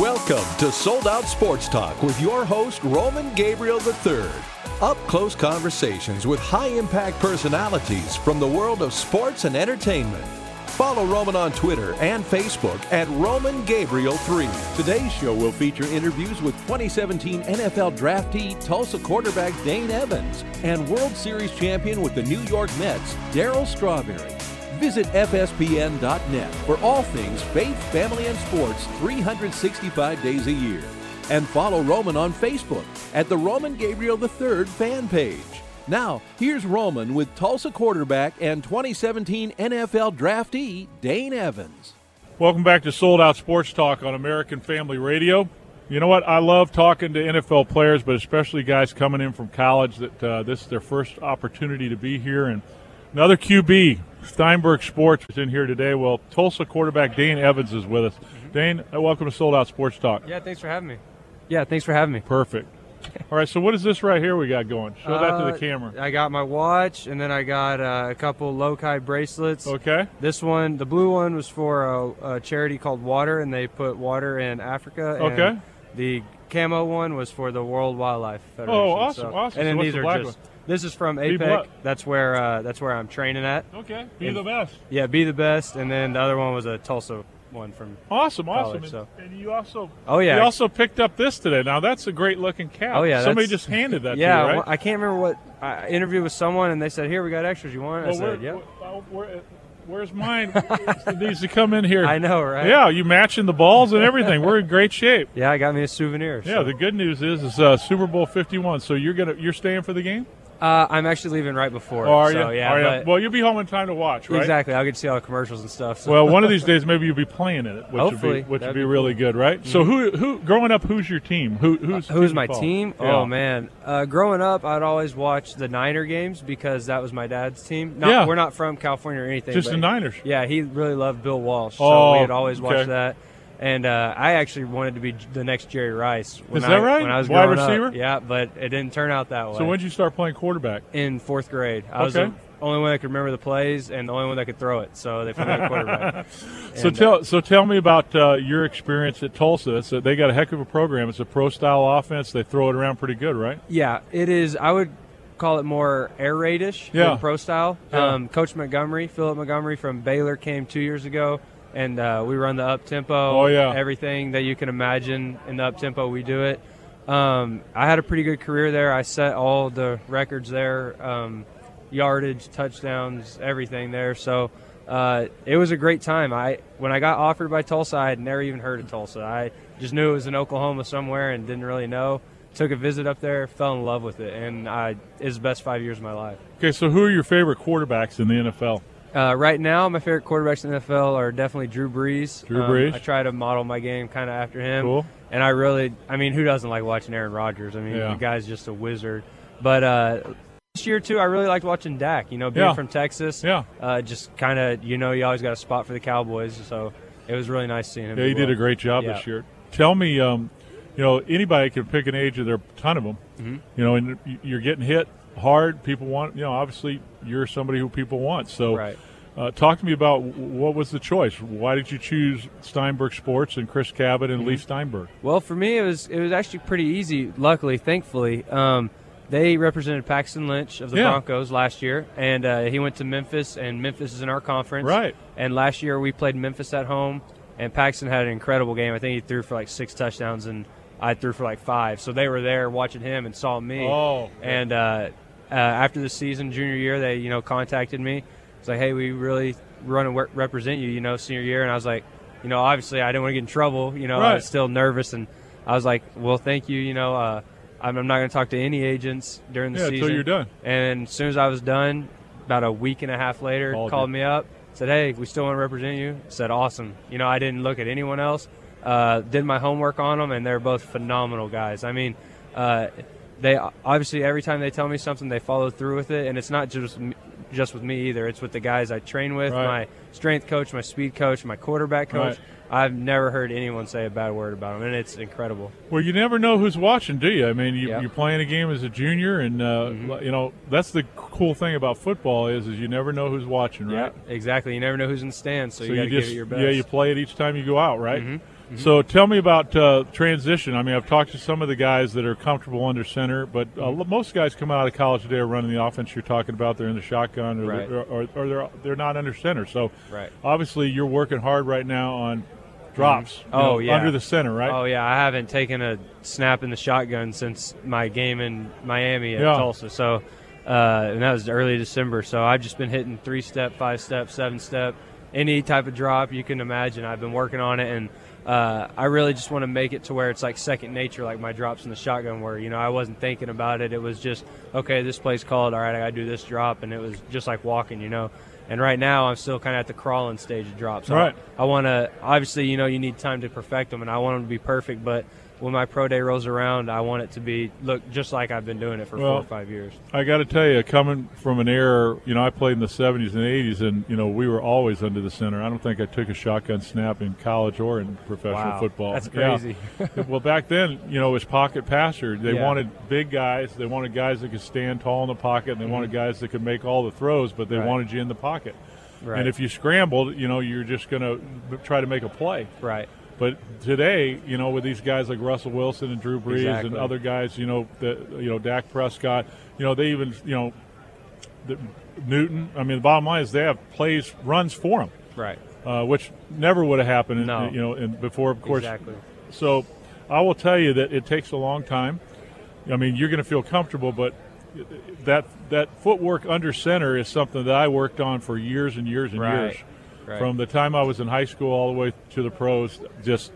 Welcome to Sold Out Sports Talk with your host, Roman Gabriel III. Up close conversations with high impact personalities from the world of sports and entertainment. Follow Roman on Twitter and Facebook at Roman Gabriel 3. Today's show will feature interviews with 2017 NFL draftee Tulsa quarterback Dane Evans and World Series champion with the New York Mets, Darryl Strawberry. Visit FSPN.net for all things faith, family, and sports 365 days a year. And follow Roman on Facebook at the Roman Gabriel III fan page. Now, here's Roman with Tulsa quarterback and 2017 NFL draftee Dane Evans. Welcome back to Sold Out Sports Talk on American Family Radio. You know what? I love talking to NFL players, but especially guys coming in from college that uh, this is their first opportunity to be here. And another QB, Steinberg Sports, is in here today. Well, Tulsa quarterback Dane Evans is with us. Dane, uh, welcome to Sold Out Sports Talk. Yeah, thanks for having me. Yeah, thanks for having me. Perfect. All right, so what is this right here we got going? Show that to Uh, the camera. I got my watch, and then I got uh, a couple Lokai bracelets. Okay. This one, the blue one, was for a, a charity called Water, and they put water in Africa. and Okay. The camo one was for the World Wildlife Federation. Oh, awesome, so- awesome. And then So these the are just. one? This is from APEC. That's where uh, that's where I'm training at. Okay. Be And- the best. Yeah, be the best. And then the other one was a Tulsa one from. Awesome, awesome. college, And, so. and you also Oh, yeah. you also picked up this today. Now that's a great looking cap. Oh yeah, Somebody just handed that yeah, to you, right? well, I can't remember what I interviewed with someone, and they said, "Here, we got extras. You want?" I Well, said, where- "Yep." where- where- where's mine? it needs to come in here. I know, right? Yeah, you matching the balls and everything. We're in great shape. Yeah, I got me a souvenir. Yeah, so. the good news is is uh, Super Bowl Fifty One. So you're gonna you're staying for the game? Uh, I'm actually leaving right before. Or are so, you? Yeah, Are you? Well, you'll be home in time to watch, right? exactly. I'll get to see all the commercials and stuff. So. Well, one of these days maybe you'll be playing in it, which Hopefully. would be which would be be really good, right? So who who growing up, who's your team? Who who's who's you my follow? team? Yeah. Oh man, uh, growing up, I'd always watch the Niner games because that was my dad's team. Not, Yeah. we're not from California or anything. Just but the Niners. Yeah, he really loved Bill Walsh, so Oh, we'd always watch okay. that. And uh, I actually wanted to be the next Jerry Rice. When Is that I, right? When I was Wide growing up. receiver? Yeah, but it didn't turn out that way. So when did you start playing quarterback? in fourth grade, I was the only one that could remember the plays and the only one that could throw it. So they put me at quarterback. So And, uh, tell so tell me about uh, your experience at Tulsa. It's a, they got a heck of a program. It's a pro style offense. They throw it around pretty good, right? Yeah, it is. I would call it more air raidish Yeah. than pro style. Yeah. Um, Coach Montgomery, Philip Montgomery from Baylor, came two years ago, and uh, we run the up tempo. Oh, yeah. everything that you can imagine in the up tempo, we do it. Um, I had a pretty good career there. I set all the records there, um, yardage, touchdowns, everything there. So. Uh, it was a great time. I when I got offered by Tulsa, I had never even heard of Tulsa. I just knew it was in Oklahoma somewhere and didn't really know took a visit up there, fell in love with it, and I, it was the best five years of my life. Okay, so who are your favorite quarterbacks in the NFL? Uh, right now, my favorite quarterbacks in the NFL are definitely Drew Brees. Drew Um, Brees. I try to model my game kind of after him. Cool. And I really, I mean, who doesn't like watching Aaron Rodgers? I mean, Yeah. the guy's just a wizard. But uh, this year too, I really liked watching Dak. You know, being Yeah. from Texas. Yeah. Uh, just kind of, you know, you always got a spot for the Cowboys, so it was really nice seeing him. Yeah, do you did well. a great job Yeah. this year. Tell me, um, you know, anybody can pick an age. There are a ton of them. Mm-hmm. You know, and you're getting hit hard. People want, you know, obviously you're somebody who people want. So, Right. uh, talk to me about what was the choice. Why did you choose Steinberg Sports and Chris Cabott and Mm-hmm. Leigh Steinberg? Well, for me, it was it was actually pretty easy. Luckily, thankfully, um, they represented Paxton Lynch of the Yeah. Broncos last year, and uh, he went to Memphis, and Memphis is in our conference. Right. And last year we played Memphis at home, and Paxton had an incredible game. I think he threw for like six touchdowns, and I threw for like five. So they were there watching him and saw me. Oh. And uh, uh, after the season, junior year, they you know contacted me. It's like, hey, we really run and represent you, you know, senior year. And I was like, you know, obviously I didn't want to get in trouble. You know, I was still nervous, and I was like, well, thank you. You know, uh, I'm, I'm not going to talk to any agents during the Yeah, season. until you're done. And as soon as I was done, about a week and a half later, Called called, me up, said, hey, we still want to represent you. Said, awesome. You know, I didn't look at anyone else. Uh, did my homework on them, and they're both phenomenal guys. I mean, uh, they obviously every time they tell me something, they follow through with it, and it's not just just with me either. It's with the guys I train with, Right. my strength coach, my speed coach, my quarterback coach. Right. I've never heard anyone say a bad word about them, and it's incredible. Well, you never know who's watching, do you? I mean, you, you're playing a game as a junior, and uh, Mm-hmm. you know that's the cool thing about football is is you never know who's watching, right? Yeah, exactly. You never know who's in the stands, so, So you you just give it your best. yeah, you play it each time you go out, right? Mhm. So tell me about uh, transition. I mean, I've talked to some of the guys that are comfortable under center, but uh, Mm-hmm. most guys come out of college today are running the offense you're talking about. They're in the shotgun, or, Right. they're, or, or they're they're not under center. So Right. obviously, you're working hard right now on drops. you Oh, know, yeah. under the center, right? Oh yeah, I haven't taken a snap in the shotgun since my game in Miami at Yeah. Tulsa. So, uh, and that was early December. So I've just been hitting three step, five step, seven step, any type of drop you can imagine. I've been working on it, and uh, I really just want to make it to where it's like second nature, like my drops in the shotgun. were. you know I wasn't thinking about it. It was just okay. This play's called. All right, I got to do this drop, and it was just like walking. You know. And right now, I'm still kind of at the crawling stage of drops. So Right. I want to obviously, you know, you need time to perfect them, and I want them to be perfect. But when my pro day rolls around, I want it to be look just like I've been doing it for four or five years. I got to tell you, coming from an era, you know, I played in the 70s and 80s, and, you know, we were always under the center. I don't think I took a shotgun snap in college or in professional Wow, football. that's Yeah. crazy. well, back then, you know, it was pocket passer. They Yeah. wanted big guys. They wanted guys that could stand tall in the pocket, and they wanted guys that could make all the throws, but they Mm-hmm. Right. wanted you in the pocket. Right. And if you scrambled, you know, you're just going to try to make a play. right, But today, you know, with these guys like Russell Wilson and Drew Brees and other guys, you know, that you know Dak Prescott, you know, they even you know, the, Newton. I mean, the bottom line is they have plays runs for them, right, uh, which never would have happened. in- No. you know, in, before of course. exactly. So, I will tell you that it takes a long time. I mean, you're going to feel comfortable, but that that footwork under center is something that I worked on for years and years and Right. years. Right. From the time I was in high school all the way to the pros, just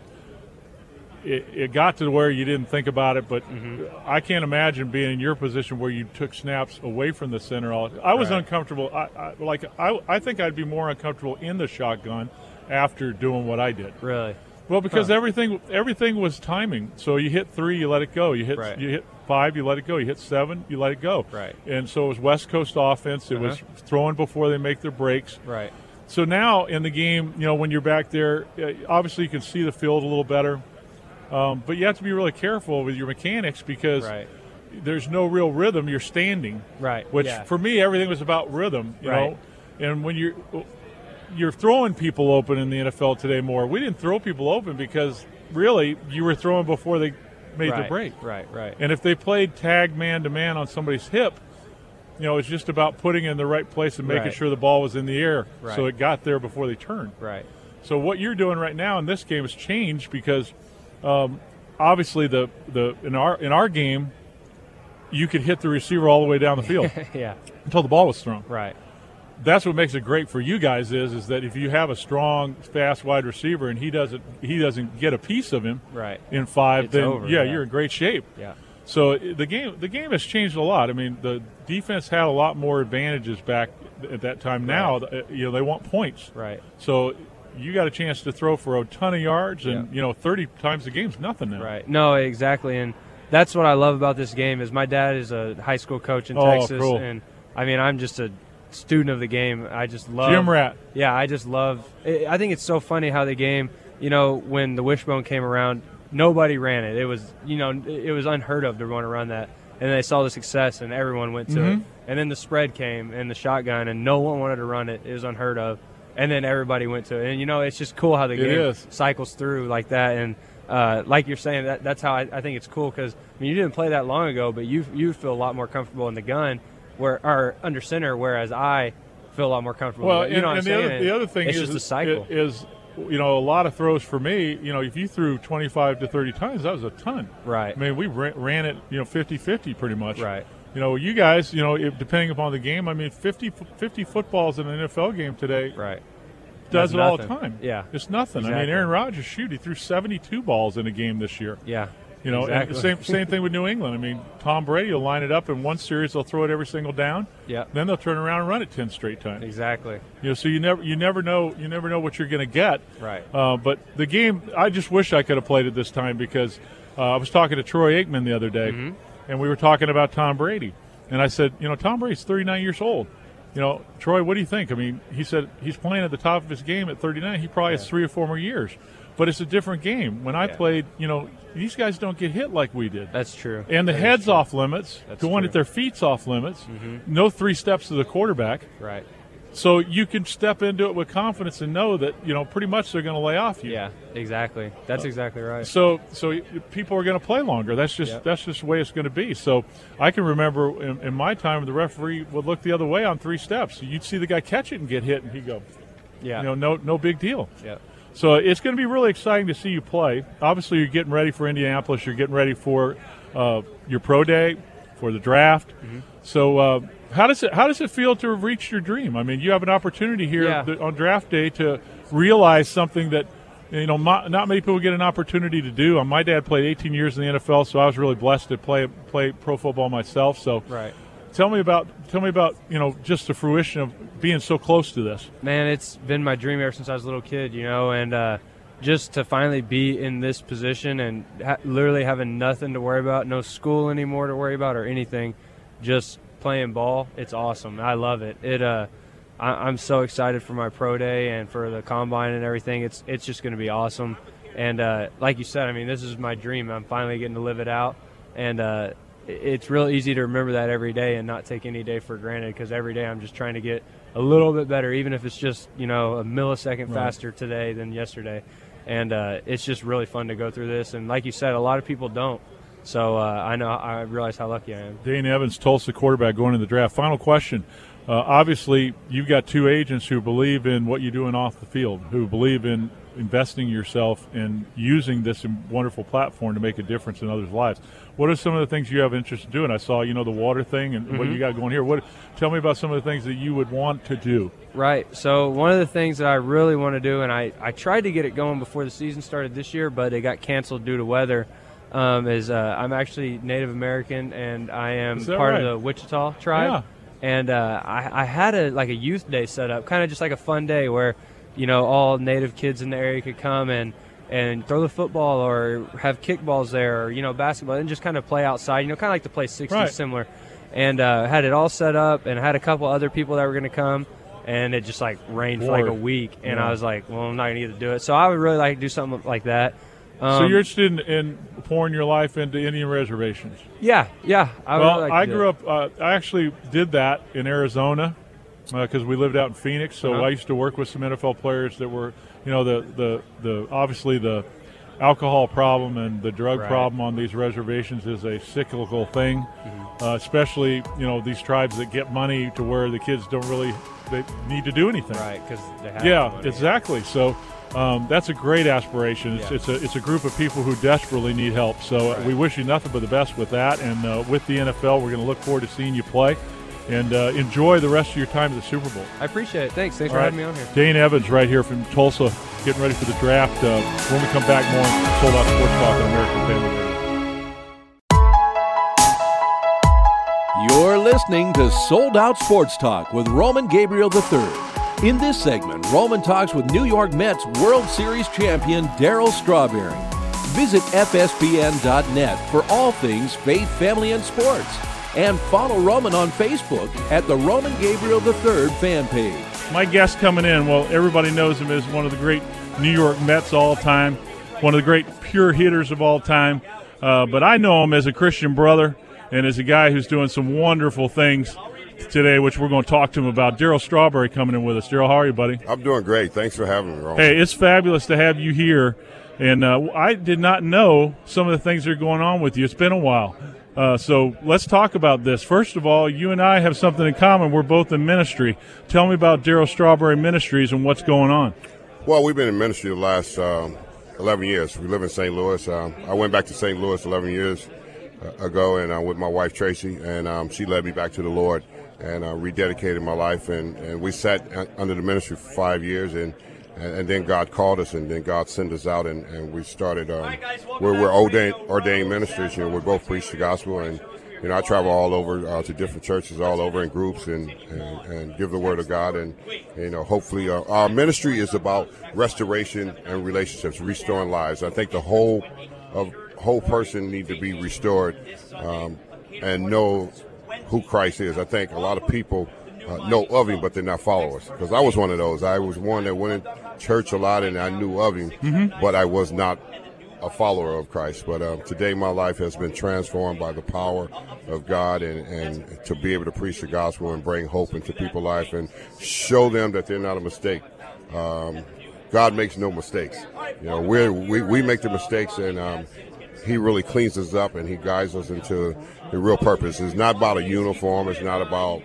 it, it got to where you didn't think about it. But Mm-hmm. I can't imagine being in your position where you took snaps away from the center. All I was Right. uncomfortable. I, I like I, I think I'd be more uncomfortable in the shotgun after doing what I did. really, Well, because Huh. everything everything was timing. So you hit three, you let it go. You hit Right. you hit five, you let it go. You hit seven, you let it go. Right. And so it was West Coast offense. It was Uh-huh. throwing before they make their breaks. right, So now in the game, you know, when you're back there, uh, obviously you can see the field a little better. Um, but you have to be really careful with your mechanics because right, there's no real rhythm. You're standing, right. which yeah. for me everything was about rhythm. You Right. know, and when you're you're throwing people open in the NFL today more. We didn't throw people open because really you were throwing before they made right, the break. Right, right, And if they played tag man to man on somebody's hip, you know, it's just about putting it in the right place and making Right. sure the ball was in the air so it got there before they turned. right, So what you're doing right now in this game has changed because um, obviously the, the in our in our game you could hit the receiver all the way down the field yeah, until the ball was thrown. right, That's what makes it great for you guys is is that if you have a strong, fast wide receiver and he doesn't he doesn't get a piece of him right. in five, It's then over, yeah, yeah. you're in great shape. Yeah, So the game the game has changed a lot. I mean, the defense had a lot more advantages back at that time. Now, you know, they want points. right, So you got a chance to throw for a ton of yards, and Yeah. you know, 30 times a game's nothing now. right. No, exactly, and that's what I love about this game is my dad is a high school coach in Oh, Texas, cool. and I mean I'm just a student of the game. I just love gym rat. Yeah, I just love. I think it's so funny how the game, you know, when the wishbone came around, nobody ran it. It was, you know, it was unheard of to want to run that. And they saw the success, and everyone went to Mm-hmm. it. And then the spread came, and the shotgun, and no one wanted to run it. It was unheard of. And then everybody went to it. And you know, it's just cool how the It game is. cycles through like that. And uh, like you're saying, that that's how I, I think it's cool because I mean, you didn't play that long ago, but you you feel a lot more comfortable in the gun, where or under center, whereas I feel a lot more comfortable. Well, the, and, you know and I'm the, saying? other, the other thing it's is, just a cycle. is, you know, a lot of throws for me, you know, if you threw 25 to 30 times, that was a ton. Right. I mean, we ran, it, you know, 50-50 pretty much. Right. You know, you guys, you know, if, depending upon the game, I mean, 50, 50 footballs in an NFL game today Right. does That's it all the time. Yeah. It's nothing. I mean, Aaron Rodgers, shoot, he threw 72 balls in a game this year. Yeah. You know, and Exactly. same same thing with New England. I mean, Tom Brady will line it up in one series, they'll throw it every single down. Yeah. Then they'll turn around and run it ten straight times. Exactly. You know, so you never you never know you never know what you're going to get. Right. Uh, but the game, I just wish I could have played it this time because uh, I was talking to Troy Aikman the other day, Mm-hmm. and we were talking about Tom Brady, and I said, you know, Tom Brady's 39 years old. You know, Troy, what do you think? I mean, he said he's playing at the top of his game at 39. He probably has three or four more years, but it's a different game. When I Yeah. played, you know, these guys don't get hit like we did. That's true. And the That head's off limits. That's the one true. at their feet's off limits. Mm-hmm. No three steps to the quarterback. Right. So you can step into it with confidence and know that you know pretty much they're going to lay off you. Yeah, exactly. That's exactly right. So so people are going to play longer. That's just Yep. that's just the way it's going to be. So I can remember in, in my time the referee would look the other way on three steps. You'd see the guy catch it and get hit, and he'd go, Yeah. you know, no no big deal. yeah. So it's going to be really exciting to see you play. Obviously, you're getting ready for Indianapolis. You're getting ready for uh, your pro day, for the draft. Mm-hmm. So uh, how does it how does it feel to have reached your dream? I mean, you have an opportunity here Yeah. th- on draft day to realize something that you know mo- not many people get an opportunity to do. Uh, My dad played 18 years in the NFL, so I was really blessed to play play pro football myself. So Right. Tell me about tell me about you know just the fruition of being so close to this. Man, it's been my dream ever since I was a little kid, you know, and uh, just to finally be in this position and ha- literally having nothing to worry about, no school anymore to worry about or anything, just playing ball. It's awesome. I love it. It. Uh, I- I'm so excited for my pro day and for the combine and everything. It's it's just going to be awesome. And uh, like you said, I mean, this is my dream. I'm finally getting to live it out, and uh, it's real easy to remember that every day and not take any day for granted because every day I'm just trying to get a little bit better, even if it's just you know a millisecond faster today than yesterday. And uh, it's just really fun to go through this. And like you said, a lot of people don't. So uh, I know I realize how lucky I am. Dane Evans, Tulsa quarterback, going in the draft. Final question. Uh, obviously, you've got two agents who believe in what you're doing off the field, who believe in investing yourself and using this wonderful platform to make a difference in others' lives. What are some of the things you have interest in doing? I saw, you know, the water thing and what you got going here. What? Tell me about some of the things that you would want to do. Right. So one of the things that I really want to do, and I, I tried to get it going before the season started this year, but it got canceled due to weather. Um, is uh, I'm actually Native American, and I am part right? of the Wichita tribe. Yeah. And uh, I, I had a like a youth day set up, kind of just like a fun day where, you know, all Native kids in the area could come and and throw the football or have kickballs there, or you know, basketball, and just kind of play outside. You know, kind of like to play 60 Right. similar. And uh, had it all set up, and had a couple other people that were going to come and it just like rained for like a week, and Yeah. I was like, well, I'm not gonna do it. So I would really like to do something like that. Um, so you're interested in, in pouring your life into Indian reservations. yeah, yeah. I well, really like I grew up. Uh, I actually did that in Arizona because we lived out in Phoenix. So Uh-huh. I used to work with some NFL players that were, you know, the the the obviously the alcohol problem and the drug Right. problem on these reservations is a cyclical thing, Mm-hmm. uh, especially you know these tribes that get money to where the kids don't really they need to do anything. right because Yeah, money. exactly. So um, that's a great aspiration. It's, Yeah. it's a it's a group of people who desperately need help. So uh, Right. we wish you nothing but the best with that. And uh, with the NFL, we're going to look forward to seeing you play. And uh, enjoy the rest of your time at the Super Bowl. I appreciate it. Thanks. Thanks All for right. having me on here. Dane Evans, right here from Tulsa, getting ready for the draft. Uh, when we come back, more on Sold Out Sports Talk on American Family Radio. You're listening to Sold Out Sports Talk with Roman Gabriel III. In this segment, Roman talks with New York Mets World Series champion Darryl Strawberry. Visit FSPN.net for all things faith, family, and sports. And follow Roman on Facebook at the Roman Gabriel III fan page. My guest coming in, well, everybody knows him as one of the great New York Mets all time, one of the great pure hitters of all time. Uh, but I know him as a Christian brother and as a guy who's doing some wonderful things today, which we're going to talk to him about. Darryl Strawberry coming in with us. Darryl, how are you, buddy? I'm doing great. Thanks for having me, Ron. Hey, it's fabulous to have you here. And uh, I did not know some of the things that are going on with you. It's been a while. Uh, so let's talk about this. First of all, you and I have something in common. We're both in ministry. Tell me about Darryl Strawberry Ministries and what's going on. Well, we've been in ministry the last um, 11 years. We live in St. Louis. Um, I went back to St. Louis 11 years uh, ago, and uh, with my wife Tracy, and um, she led me back to the Lord and uh, rededicated my life. And, and we sat uh, under the ministry for five years, and and, and then God called us, and then God sent us out, and, and we started. Um, we're, we're ordained, ordained ministers. You know, we both preach the gospel, and you know, I travel all over uh, to different churches, all over in groups, and, and, and give the word of God. And you know, hopefully, uh, our ministry is about restoration and relationships, restoring lives. I think the whole of whole person need to be restored um, and know who Christ is. I think a lot of people uh, know of him, but they're not followers. Because I was one of those. I was one that went in church a lot, and I knew of him, but I was not a follower of Christ. But um, today, my life has been transformed by the power of God, and, and to be able to preach the gospel and bring hope into people's life and show them that they're not a mistake. Um, God makes no mistakes. You know, we we we make the mistakes, and um, He really cleans us up, and He guides us into the real purpose. It's not about a uniform. It's not about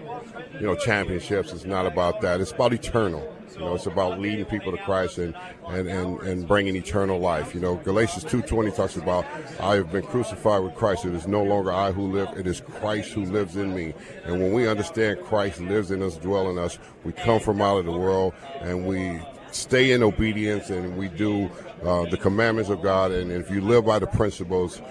you know championships. It's not about that. It's about eternal. You know, it's about leading people to Christ and, and, and, and bringing eternal life. You know, Galatians 2.20 talks about, I have been crucified with Christ. It is no longer I who live. It is Christ who lives in me. And when we understand Christ lives in us, dwell in us, we come from out of the world and we stay in obedience and we do uh, the commandments of God. And if you live by the principles,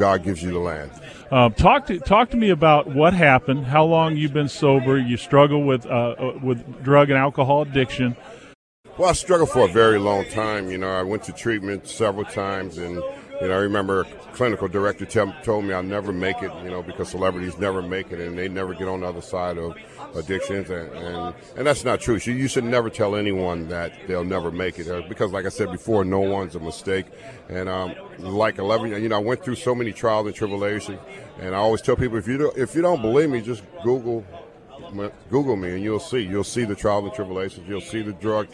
God gives you the land. Um, talk to talk to me about what happened. How long you've been sober? You struggle with uh, uh, with drug and alcohol addiction. Well, I struggled for a very long time. You know, I went to treatment several times, and you know, I remember a clinical director t- told me I'll never make it. You know, because celebrities never make it, and they never get on the other side of addictions, and and, and that's not true. You, you should never tell anyone that they'll never make it, uh, because like I said before, no one's a mistake. And um, like 11, you know, I went through so many trials and tribulations, and I always tell people if you do, if you don't believe me, just Google Google me, and you'll see. You'll see the trials and tribulations. You'll see the drug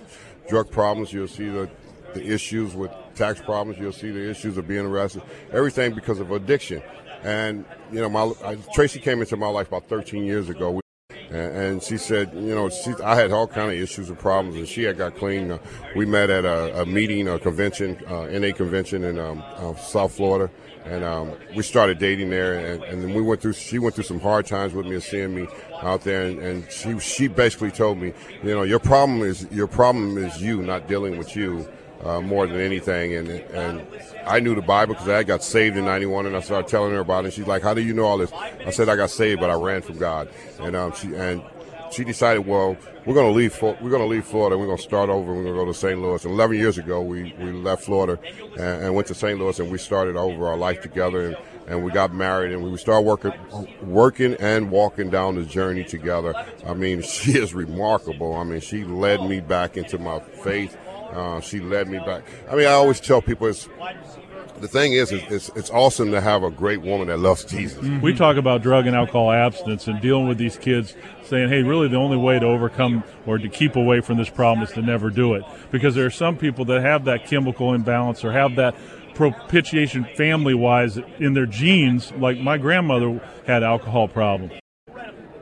drug problems. You'll see the the issues with tax problems. You'll see the issues of being arrested. Everything because of addiction. And you know, my I, Tracy came into my life about 13 years ago. And, she said, you know, she, I had all kind of issues and problems, and she had got clean. Uh, we met at a, a, meeting, a convention, uh, NA convention in um, uh, South Florida, and um, we started dating there. And, and, then we went through. She went through some hard times with me and seeing me out there, and, and she she basically told me, you know, your problem is your problem is you, not dealing with you uh, more than anything. And and I knew the Bible because I got saved in '91, and I started telling her about it. And she's like, "How do you know all this?" I said, "I got saved, but I ran from God." And um, she and she decided, well, we're going to leave. We're going to leave Florida. We're going to start over. We're going to go to St. Louis. And 11 years ago, we, we left Florida and, and, went to St. Louis, and we started over our life together. And, and we got married, and we started working, working and walking down the journey together. I mean, she is remarkable. I mean, she led me back into my faith. Uh, she led me back. I mean, I always tell people it's the thing is, it's, it's awesome to have a great woman that loves Jesus. Mm-hmm. We talk about drug and alcohol abstinence and dealing with these kids, saying, "Hey, really, the only way to overcome or to keep away from this problem is to never do it." Because there are some people that have that chemical imbalance or have that propitiation family-wise in their genes. Like my grandmother had alcohol problem.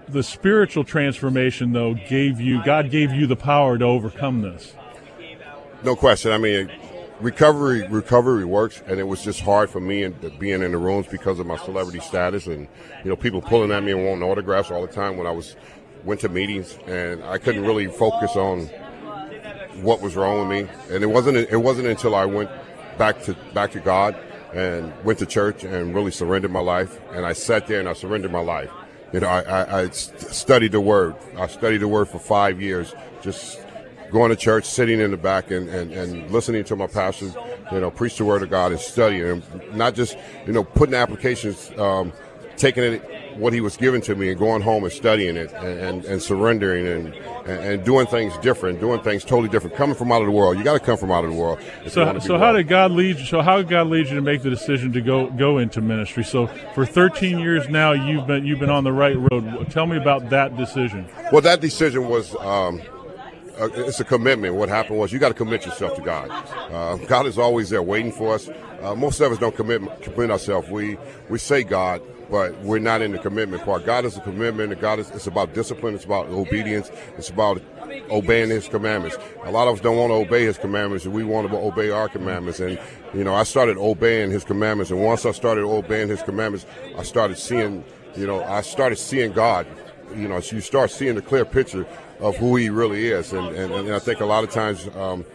The spiritual transformation, though, gave you God gave you the power to overcome this. No question. I mean, recovery recovery works, and it was just hard for me and being in the rooms because of my celebrity status, and you know, people pulling at me and wanting autographs all the time when I was went to meetings, and I couldn't really focus on what was wrong with me. And it wasn't it wasn't until I went back to back to God and went to church and really surrendered my life, and I sat there and I surrendered my life. You know, I, I, I studied the Word. I studied the Word for five years, just going to church, sitting in the back, and, and, and listening to my pastor, you know, preach the word of God and studying, and not just you know putting applications, um, taking it what he was given to me and going home and studying it and, and, and surrendering and, and, doing things different, doing things totally different. Coming from out of the world, you got to come from out of the world. So, so how did God lead? You, so how did God lead you to make the decision to go go into ministry? So for 13 years now, you've been you've been on the right road. Tell me about that decision. Well, that decision was. Um, uh, it's a commitment. What happened was you got to commit yourself to God. Uh, God is always there waiting for us. Uh, most of us don't commit commit ourselves. We we say God, but we're not in the commitment part. God is a commitment, and God is it's about discipline. It's about obedience. It's about obeying His commandments. A lot of us don't want to obey His commandments, and we want to obey our commandments. And you know, I started obeying His commandments, and once I started obeying His commandments, I started seeing. You know, I started seeing God you know, so you start seeing the clear picture of who he really is. And, and, and I think a lot of times, um,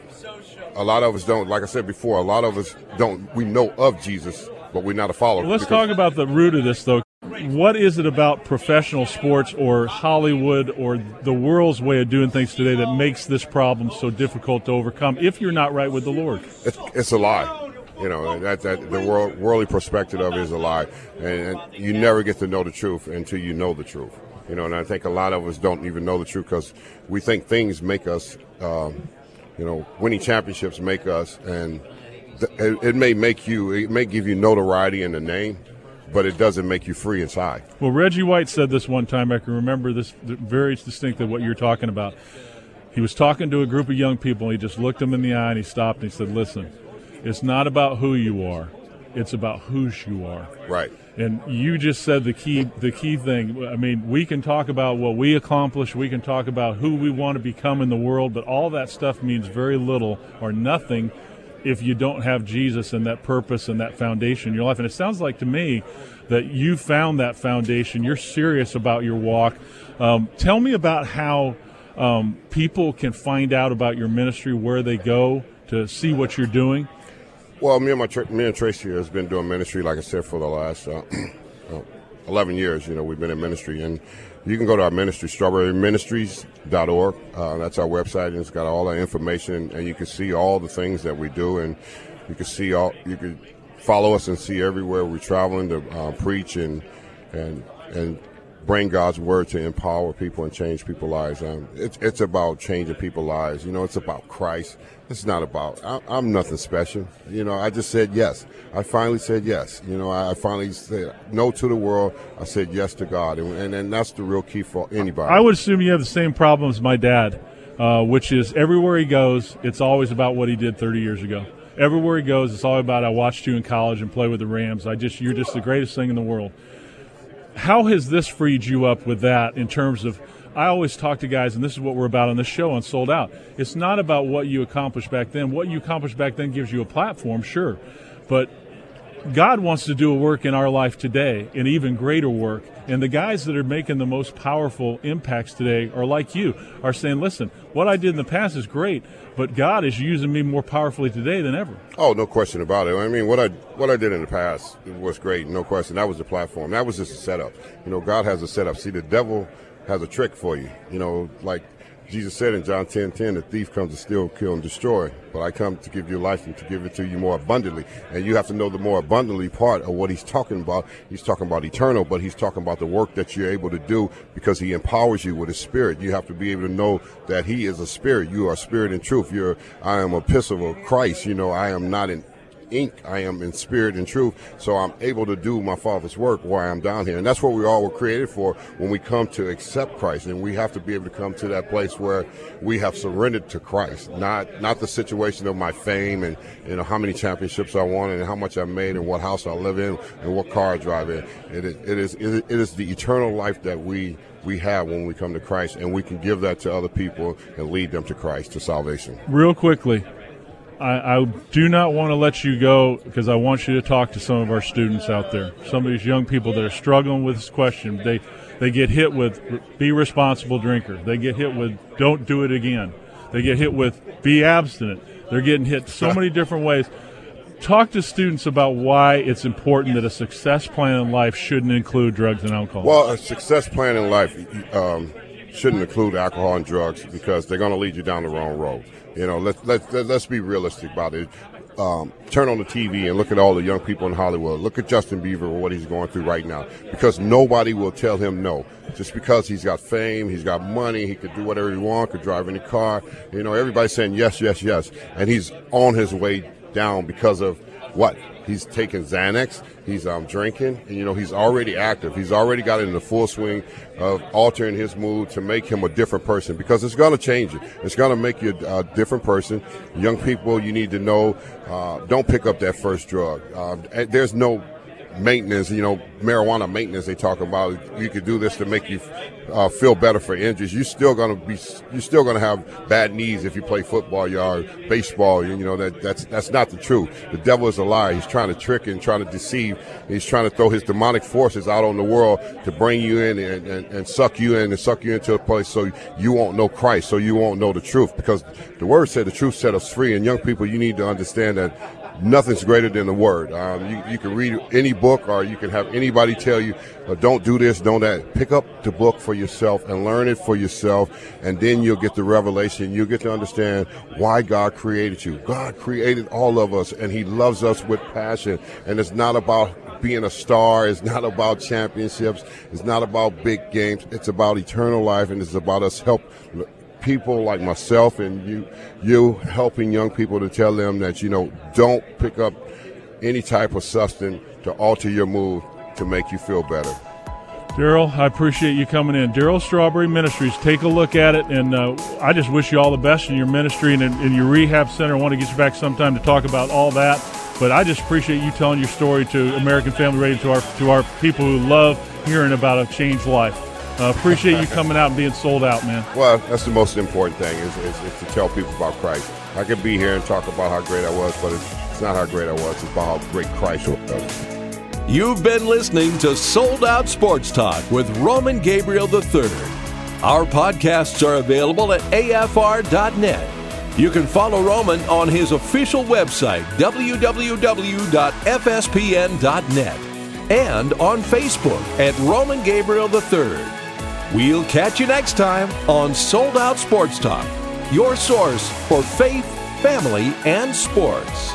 a lot of us don't, like I said before, a lot of us don't, we know of Jesus, but we're not a follower. Let's talk about the root of this, though. What is it about professional sports or Hollywood or the world's way of doing things today that makes this problem so difficult to overcome if you're not right with the Lord? It's, it's a lie. You know, that, that the world, worldly perspective of it is a lie. And, and you never get to know the truth until you know the truth. You know, and I think a lot of us don't even know the truth because we think things make us, um, you know, winning championships make us, and it, it may make you, it may give you notoriety in the name, but it doesn't make you free inside. Well, Reggie White said this one time. I can remember this very distinctly what you're talking about. He was talking to a group of young people, and he just looked them in the eye and he stopped and he said, Listen, it's not about who you are, it's about whose you are. Right. And you just said the key the key thing. I mean, we can talk about what we accomplish, we can talk about who we want to become in the world, but all that stuff means very little or nothing if you don't have Jesus and that purpose and that foundation in your life. And it sounds like to me that you found that foundation. You're serious about your walk. Um, tell me about how um, people can find out about your ministry, where they go to see what you're doing. Well, me and my me and Tracy has been doing ministry, like I said, for the last uh, 11 years. You know, we've been in ministry, and you can go to our ministry, strawberryministries.org. Uh, that's our website, and it's got all our information, and you can see all the things that we do, and you can see all you can follow us and see everywhere we're traveling to uh, preach and and and bring God's word to empower people and change people's lives. Um, it's it's about changing people's lives. You know, it's about Christ. It's not about I, am nothing special. You know, I just said yes. I finally said yes. You know, I, I finally said no to the world. I said yes to God, and, and and that's the real key for anybody. I would assume you have the same problem as my dad, uh, which is everywhere he goes, it's always about what he did 30 years ago everywhere he goes, it's all about I watched you in college and play with the Rams. I just you're just the greatest thing in the world how has this freed you up with that in terms of I always talk to guys, and this is what we're about on this show on Sold Out. It's not about what you accomplished back then. What you accomplished back then gives you a platform, sure. But God wants to do a work in our life today, an even greater work. And the guys that are making the most powerful impacts today are like you, are saying, listen, what I did in the past is great, but God is using me more powerfully today than ever. Oh, no question about it. I mean, what I what I did in the past was great, no question. That was the platform. That was just a setup. You know, God has a setup. See, the devil has a trick for you. You know, like Jesus said in John 10 10, the thief comes to steal, kill, and destroy. But I come to give you life and to give it to you more abundantly. And you have to know the more abundantly part of what he's talking about. He's talking about eternal, but he's talking about the work that you're able to do because he empowers you with his spirit. You have to be able to know that he is a spirit. You are spirit and truth. You're, I am a epistle of Christ. You know, I am not an ink. I am in spirit and truth. So I'm able to do my Father's work while I'm down here. And that's what we all were created for when we come to accept Christ. And we have to be able to come to that place where we have surrendered to Christ, not not the situation of my fame and you know how many championships I won and how much I made and what house I live in and what car I drive in. It is it is it is the eternal life that we we have when we come to Christ, and we can give that to other people and lead them to Christ, to salvation. Real quickly, I, I, do not want to let you go because I want you to talk to some of our students out there, some of these young people that are struggling with this question. They they get hit with be responsible drinker. They get hit with don't do it again. They get hit with be abstinent. They're getting hit so many different ways. Talk to students about why it's important that a success plan in life shouldn't include drugs and alcohol. Well, a success plan in life um, shouldn't include alcohol and drugs because they're going to lead you down the wrong road. You know, let's let's let's be realistic about it. Um, turn on the TV and look at all the young people in Hollywood. Look at Justin Bieber or what he's going through right now. Because nobody will tell him no. Just because he's got fame, he's got money, he could do whatever he wants, could drive any car. You know, everybody's saying yes, yes, yes. And he's on his way down because of what? He's taking Xanax. He's um, drinking. And, you know, he's already active. He's already got in the full swing of altering his mood to make him a different person because it's going to change you. It's going to make you a different person. Young people, you need to know uh, don't pick up that first drug. Uh, there's no maintenance, you know, marijuana maintenance they talk about. You could do this to make you uh, feel better for injuries. You're still gonna be, you're still gonna have bad knees if you play football, or baseball. You know that that's that's not the truth. The devil is a liar. He's trying to trick and trying to deceive. He's trying to throw his demonic forces out on the world to bring you in and, and, and suck you in and suck you into a place so you won't know Christ, so you won't know the truth. Because the word said the truth set us free. And young people, you need to understand that nothing's greater than the word. Um, you, you, can read any book or you can have anybody tell you, uh, don't do this, don't that. Pick up the book for yourself and learn it for yourself, and then you'll get the revelation. You'll get to understand why God created you. God created all of us, and He loves us with passion. And it's not about being a star, it's not about championships, it's not about big games. It's about eternal life, and it's about us help people like myself and you, you helping young people to tell them that you know don't pick up any type of substance to alter your mood to make you feel better. Darryl, I appreciate you coming in. Darryl Strawberry Ministries, take a look at it, and uh, I just wish you all the best in your ministry and in, in your rehab center. I want to get you back sometime to talk about all that. But I just appreciate you telling your story to American Family Radio, to our to our people who love hearing about a changed life. Uh, appreciate you coming out and being sold out, man. Well, that's the most important thing is, is, is, to tell people about Christ. I could be here and talk about how great I was, but it's, it's not how great I was. It's about how great Christ was. You've been listening to Sold Out Sports Talk with Roman Gabriel III. Our podcasts are available at afr.net you can follow Roman on his official website, www.fspn.net, and on Facebook at Roman Gabriel III. We'll catch you next time on Sold Out Sports Talk, your source for faith, family, and sports.